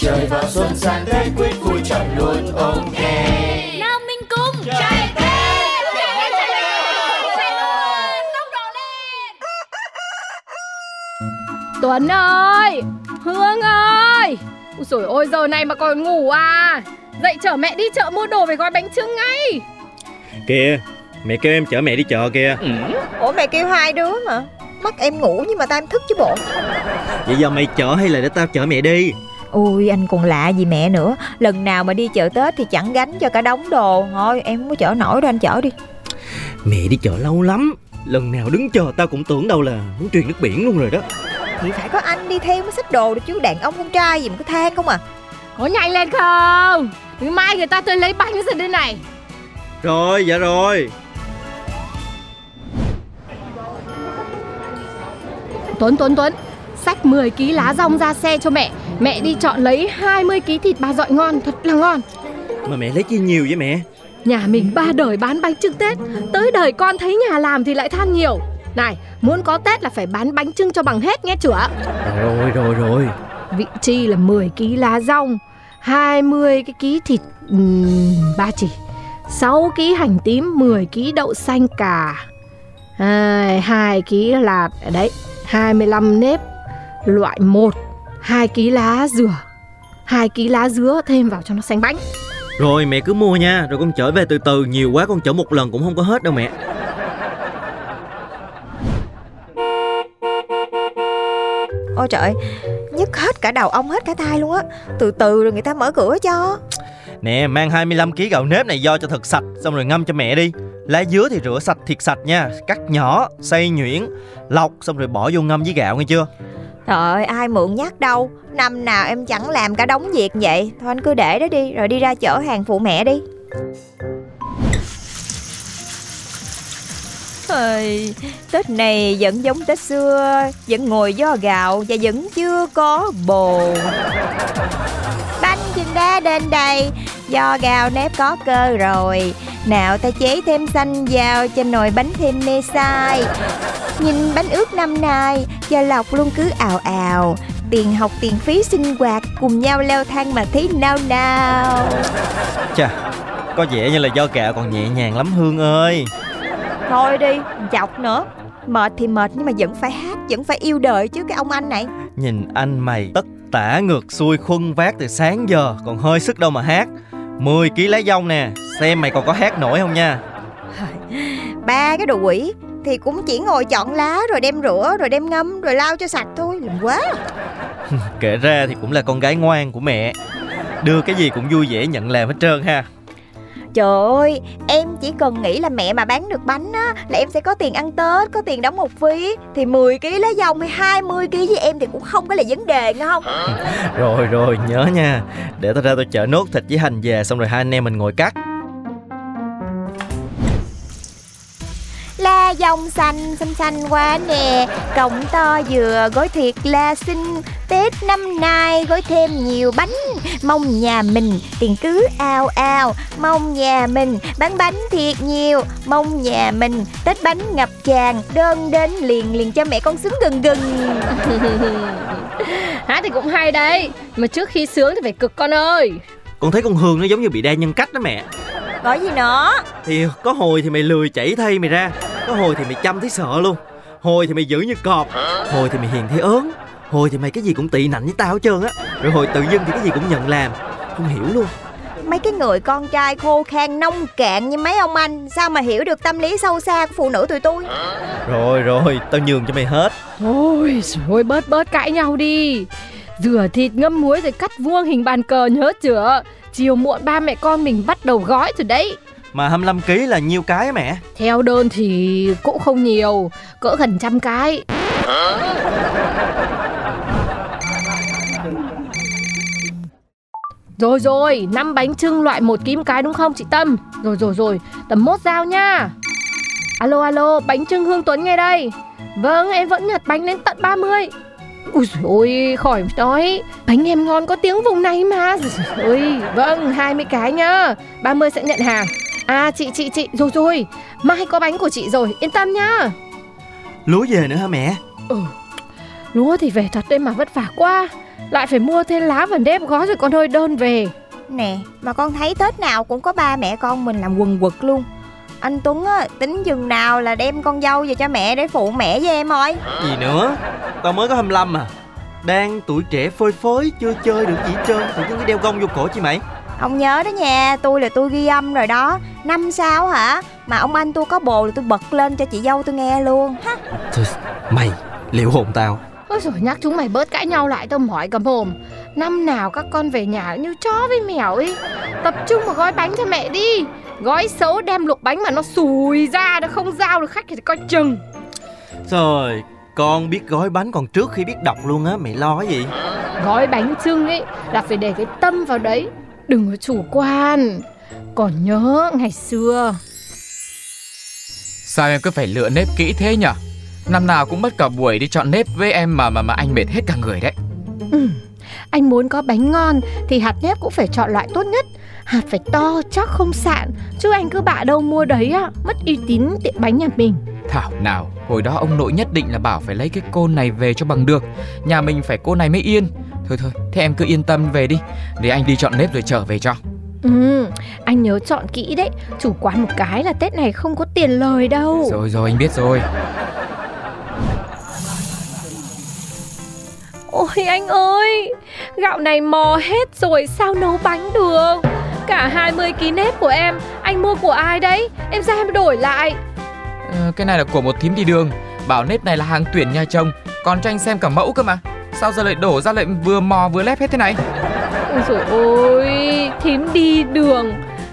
Trời vào xuân sang Tết quyết vui chọn luôn ok Nào mình cùng Chạy Tuấn ơi Hương ơi. Ôi dồi ôi giờ này mà còn ngủ à? Dậy chở mẹ đi chợ mua đồ về gói bánh trưng ngay. Kìa Mẹ kêu em chở mẹ đi chợ kìa. Ủa mày kêu hai đứa mà. Mắt em ngủ nhưng mà tao em thức chứ bộ. Vậy giờ mày chở hay là để tao chở mẹ đi Ôi anh còn lạ gì mẹ nữa. Lần nào mà đi chợ Tết thì chẳng gánh cho cả đống đồ. Thôi em không có chở nổi đâu anh chở đi. Mẹ đi chợ lâu lắm. Lần nào đứng chờ tao cũng tưởng đâu là muốn truyền nước biển luôn rồi đó. Thì phải có anh đi theo mới xách đồ được chứ Đàn ông con trai gì mà cứ than không à? Có nhanh lên không? Ngày mai người ta tới lấy bánh rồi đây này. Rồi dạ rồi. Tuấn Tuấn Tuấn Xách 10 kg lá rong ra xe cho mẹ. Mẹ đi chọn lấy 20 kg thịt ba dọi ngon Thật là ngon. Mà mẹ lấy chi nhiều vậy mẹ? Nhà mình ba đời bán bánh trưng Tết. Tới đời con thấy nhà làm thì lại than nhiều. Này muốn có Tết là phải bán bánh trưng cho bằng hết nghe chửa Rồi rồi rồi. Vị chi là 10 kg lá rong 20 cái ký thịt um, ba chỉ 6 kg hành tím 10 kg đậu xanh cà 2, 2 kg lạc ở đấy 25 nếp loại 1 2 kg lá dừa. 2 kg lá dứa thêm vào cho nó xanh bánh. Rồi mẹ cứ mua nha. Rồi con chở về từ từ. Nhiều quá con chở một lần cũng không có hết đâu mẹ. Ôi trời Nhức hết cả đầu ông hết cả tay luôn á. Từ từ rồi người ta mở cửa cho. Nè mang 25kg gạo nếp này do cho thật sạch Xong rồi ngâm cho mẹ đi. Lá dứa thì rửa sạch thiệt sạch nha. Cắt nhỏ, xay nhuyễn Lọc xong rồi bỏ vô ngâm với gạo nghe chưa Trời ơi ai mượn nhắc đâu. Năm nào em chẳng làm cả đống việc vậy. Thôi anh cứ để đó đi Rồi đi ra chở hàng phụ mẹ đi. Ôi, Tết này vẫn giống Tết xưa Vẫn ngồi do gạo Và vẫn chưa có bồ Bánh chưng đá đến đây Do gạo nếp có cơ rồi. Nào ta chế thêm xanh vào Cho nồi bánh thêm mê sai. Nhìn bánh ướt năm nay Gia Lộc luôn cứ ào ào. Tiền học tiền phí sinh hoạt Cùng nhau leo thang mà thấy nao nao. Chà Có vẻ như là do gạo còn nhẹ nhàng lắm Hương ơi. Thôi đi, chọc nữa. Mệt thì mệt nhưng mà vẫn phải hát Vẫn phải yêu đời chứ cái ông anh này. Nhìn anh mày tất tả ngược xuôi khuân vác từ sáng giờ Còn hơi sức đâu mà hát 10 kg lá dong nè Xem mày còn có hát nổi không nha. Ba cái đồ quỷ Thì cũng chỉ ngồi chọn lá rồi đem rửa Rồi đem ngâm rồi lau cho sạch thôi Làm quá. Kể ra thì cũng là con gái ngoan của mẹ. Đưa cái gì cũng vui vẻ nhận làm hết trơn ha Trời ơi, Em chỉ cần nghĩ là mẹ mà bán được bánh á, Là em sẽ có tiền ăn Tết, Có tiền đóng học phí. Thì 10 kg lá dong hay 20 kg với em Thì cũng không có là vấn đề, nghe không? Rồi rồi, nhớ nha. Để tao ra tao chở nốt thịt với hành về, Xong rồi hai anh em mình ngồi cắt. La dong xanh xanh xanh quá nè. Cọng to dừa gói thiệt là xinh. Tết năm nay gói thêm nhiều bánh. Mong nhà mình tiền cứ ao ao. Mong nhà mình bán bánh thiệt nhiều. Mong nhà mình Tết bánh ngập tràn. Đơn đến liền liền cho mẹ con sướng gừng gừng. Hát thì cũng hay đấy. Mà trước khi sướng thì phải cực con ơi. Con thấy con Hương nó giống như bị đa nhân cách đó mẹ. Có gì nữa? Thì có hồi thì mày lười chảy thay mày ra Có hồi thì mày chăm thấy sợ luôn. Hồi thì mày dữ như cọp. Hồi thì mày hiền thấy ớn. Hồi thì mày cái gì cũng tị nạnh với tao hết trơn á. Rồi hồi tự dưng thì cái gì cũng nhận làm. Không hiểu luôn. Mấy cái người con trai khô khan nông cạn như mấy ông anh Sao mà hiểu được tâm lý sâu xa của phụ nữ tụi tôi? Rồi rồi tao nhường cho mày hết. Ôi rồi bớt bớt cãi nhau đi. Rửa thịt ngâm muối rồi cắt vuông hình bàn cờ nhớ chưa Chiều muộn ba mẹ con mình bắt đầu gói rồi đấy mà 25 kg là nhiêu cái mẹ? Theo đơn thì cũng không nhiều Cỡ gần trăm cái. Rồi rồi, năm bánh trưng loại một kim cái đúng không chị Tâm? Rồi rồi rồi, tầm mốt dao nha. Alo alo, bánh trưng Hương Tuấn nghe đây. Vâng, em vẫn nhặt bánh đến tận 30 Ui dồi ôi, khỏi nói. Bánh em ngon có tiếng vùng này mà. Ôi, vâng, 20 cái nhá. 30 sẽ nhận hàng. À chị chị chị, rồi rồi. Mai có bánh của chị rồi, yên tâm nhá. Lúa về nữa hả mẹ? Ừ, lúa thì về thật đấy mà vất vả quá. Lại phải mua thêm lá và nếp gói rồi con hơi đơn về. Nè mà con thấy Tết nào cũng có ba mẹ con mình làm quần quật luôn. Anh Tuấn á tính chừng nào là đem con dâu về cho mẹ để phụ mẹ với em thôi Gì nữa? Tao mới có 25 à. Đang tuổi trẻ phơi phới Chưa chơi được gì trơn. Tự nhiên cái đeo gông vô cổ chi mày Ông nhớ đó nha tôi là tôi ghi âm rồi đó. Năm sau hả? Mà ông anh tôi có bồ là tôi bật lên cho chị dâu tôi nghe luôn. Ha. Thôi mày Liệu hồn tao? Ôi rồi nhắc chúng mày bớt cãi nhau lại tao hỏi cầm hồm Năm nào các con về nhà như chó với mèo ấy. Tập trung mà gói bánh cho mẹ đi. Gói xấu đem luộc bánh mà nó xùi ra Nó không giao được khách thì coi chừng. Rồi Con biết gói bánh còn trước khi biết đọc luôn á Mày lo cái gì? Gói bánh trưng ấy là phải để cái tâm vào đấy Đừng có chủ quan. Còn nhớ ngày xưa. Sao em cứ phải lựa nếp kỹ thế nhở? Năm nào cũng mất cả buổi đi chọn nếp với em mà mà mà anh mệt hết cả người đấy. Ừ. Anh muốn có bánh ngon thì hạt nếp cũng phải chọn loại tốt nhất. Hạt phải to chắc không sạn Chứ anh cứ bạ đâu mua đấy á Mất uy tín tiệm bánh nhà mình. Thảo nào Hồi đó ông nội nhất định là bảo phải lấy cái côn này về cho bằng được. Nhà mình phải côn này mới yên Thôi thôi Thế em cứ yên tâm về đi. Để anh đi chọn nếp rồi trở về cho. Ừ, anh nhớ chọn kỹ đấy. Chủ quán một cái là Tết này không có tiền lời đâu. Rồi rồi anh biết rồi. Ôi anh ơi Gạo này mò hết rồi Sao nấu bánh được? Cả 20 kg nếp của em Anh mua của ai đấy? Em ra em đổi lại. Ờ, Cái này là của một thím đi đường. Bảo nếp này là hàng tuyển nhà chồng Còn cho anh xem cả mẫu cơ mà Sao giờ lại đổ ra lại vừa mò vừa lép hết thế này? Ôi dồi ôi Thím đi đường.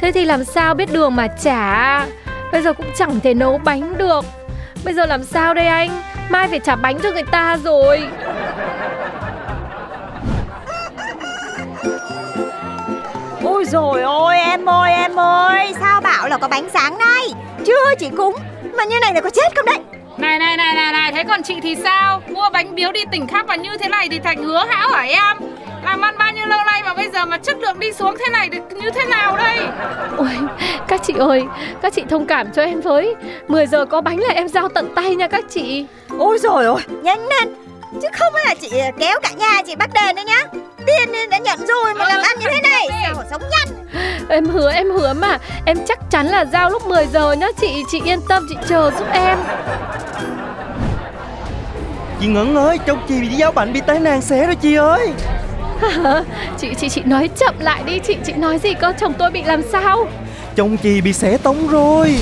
Thế thì làm sao biết đường mà trả Bây giờ cũng chẳng thể nấu bánh được. Bây giờ làm sao đây anh? Mai phải trả bánh cho người ta rồi. Ôi rồi ôi em ơi em ơi Sao bảo là có bánh sáng nay Chưa chị cúng. Mà như này là có chết không đấy Này này này này này Thế còn chị thì sao? Mua bánh biếu đi tỉnh khác mà như thế này thì thành hứa hão hả em? Làm ăn bao nhiêu lâu nay mà bây giờ mà chất lượng đi xuống thế này thì như thế nào đây? Ôi các chị ơi Các chị thông cảm cho em với. 10 giờ có bánh là em giao tận tay nha các chị. Ôi rồi ôi nhanh lên. Chứ không là chị kéo cả nhà chị bắt đền đấy nhá Tiền đã nhận rồi mà làm ăn như thế này Sao mà sống nhanh Em hứa em hứa mà Em chắc chắn là giao lúc 10 giờ nhá Chị chị yên tâm chị chờ giúp em. Chị Ngân ơi Trong chị bị giáo bệnh bị tai nạn xé rồi chị ơi. Chị chị chị nói chậm lại đi Chị chị nói gì cơ chồng tôi bị làm sao? Chồng chị bị xé tống rồi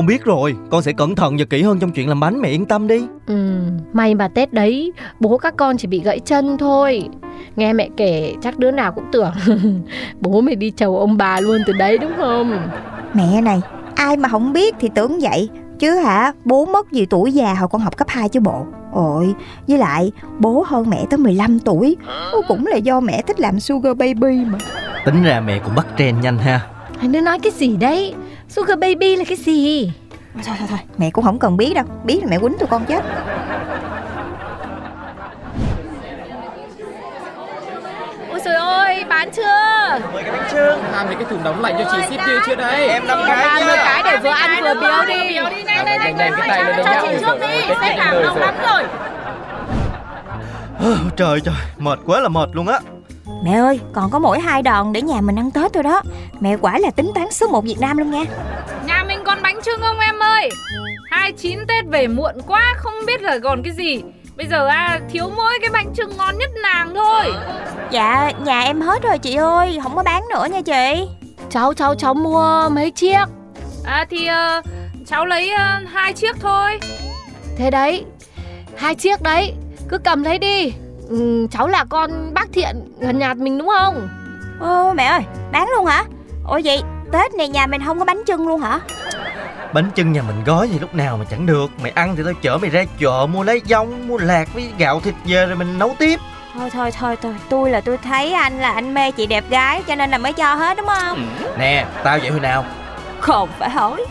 Con biết rồi Con sẽ cẩn thận và kỹ hơn trong chuyện làm bánh Mẹ yên tâm đi. Ừ, may mà Tết đấy Bố các con chỉ bị gãy chân thôi. Nghe mẹ kể chắc đứa nào cũng tưởng Bố mày đi chầu ông bà luôn từ đấy đúng không? Mẹ này Ai mà không biết thì tưởng vậy. Chứ hả bố mất vì tuổi già hồi con học cấp 2 chứ bộ. Ôi Với lại bố hơn mẹ tới 15 tuổi. Cũng là do mẹ thích làm sugar baby mà. Tính ra mẹ cũng bắt trend nhanh ha. Hai đứa nói cái gì đấy Sugar baby là cái gì? Thôi thôi thôi Mẹ cũng không cần biết đâu. Biết là mẹ quýnh tụi con chết. Ôi trời ơi bán chưa? Mời cái bánh trưng. Hai mấy cái thùng đóng lạnh cho chị ship kia chưa đây. Em năm cái Ba mươi cái để vừa ăn vừa biếu đi. đi. Này này Đem cái tay lên Cho chị trước đi. Xếp hàng rồi. lắm rồi. Trời trời. Mệt quá là mệt luôn á Mẹ ơi còn có mỗi hai đòn để nhà mình ăn Tết thôi đó. Mẹ quả là tính toán số 1 Việt Nam luôn nha. Nhà mình còn bánh trưng không em ơi? 29 Tết về muộn quá Không biết là còn cái gì. Bây giờ à thiếu mỗi cái bánh trưng ngon nhất nàng thôi. Dạ nhà em hết rồi chị ơi. Không có bán nữa nha chị. Cháu cháu cháu mua mấy chiếc? À thì ờ, cháu lấy ờ, hai chiếc thôi. Thế đấy Hai chiếc đấy. Cứ cầm lấy đi ừ, Cháu là con bác Thiện gần nhà mình đúng không? Ô mẹ ơi bán luôn hả? Ủa vậy Tết này nhà mình không có bánh trưng luôn hả? Bánh chưng nhà mình gói gì lúc nào mà chẳng được. Mày ăn thì tao chở mày ra chợ mua lấy dông Mua lạc với gạo thịt về rồi mình nấu tiếp. Thôi thôi thôi thôi Tôi là tôi thấy anh là anh mê chị đẹp gái Cho nên là mới cho hết đúng không? Nè tao vậy hồi nào? Không phải hỏi.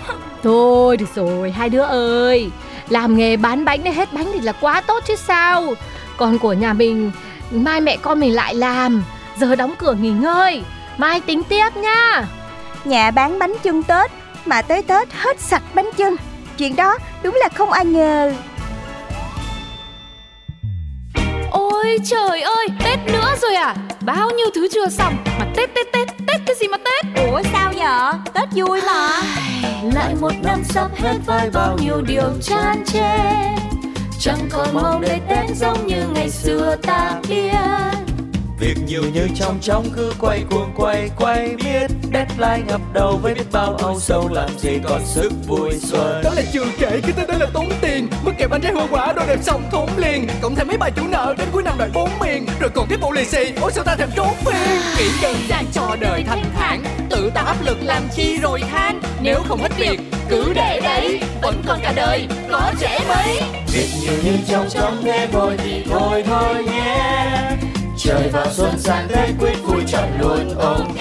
Thôi được rồi hai đứa ơi. Làm nghề bán bánh để hết bánh thì là quá tốt chứ sao Còn của nhà mình. Mai mẹ con mình lại làm. Giờ đóng cửa nghỉ ngơi. Mai tính tiếp nha. Nhà bán bánh chưng Tết Mà tới Tết hết sạch bánh chưng. Chuyện đó đúng là không ai ngờ. Ôi trời ơi, Tết nữa rồi à? Bao nhiêu thứ chưa xong? Mà Tết Tết Tết, Tết cái gì mà Tết? Ủa sao vậy Tết vui mà. Lại một năm sắp hết với bao nhiêu điều chan chê chẳng còn mong để tết giống như ngày xưa ta biết. Việc nhiều như trong trong cứ quay cuồng quay quay biết. Deadline ngập đầu với biết bao âu sầu làm gì còn sức vui xuân. Đó là chưa kể cái tên đó là tốn tiền. Mất kẹp bánh trái hoa quả đồ đẹp xong thốn liền. Cộng thêm mấy bài chủ nợ đến cuối năm đợi bốn miền Rồi còn tiếp bộ lì xì ôi sao ta thèm trốn phiền Nghĩ đơn giản cho đời thanh thản Tự tạo áp lực làm chi rồi than. Nếu không hết việc cứ để đấy Vẫn còn cả đời có trẻ mấy. Việc nhiều như trong trong thế vội thì thôi thôi nhé Trời vào xuân sang Tết quyết vui chọn luôn ok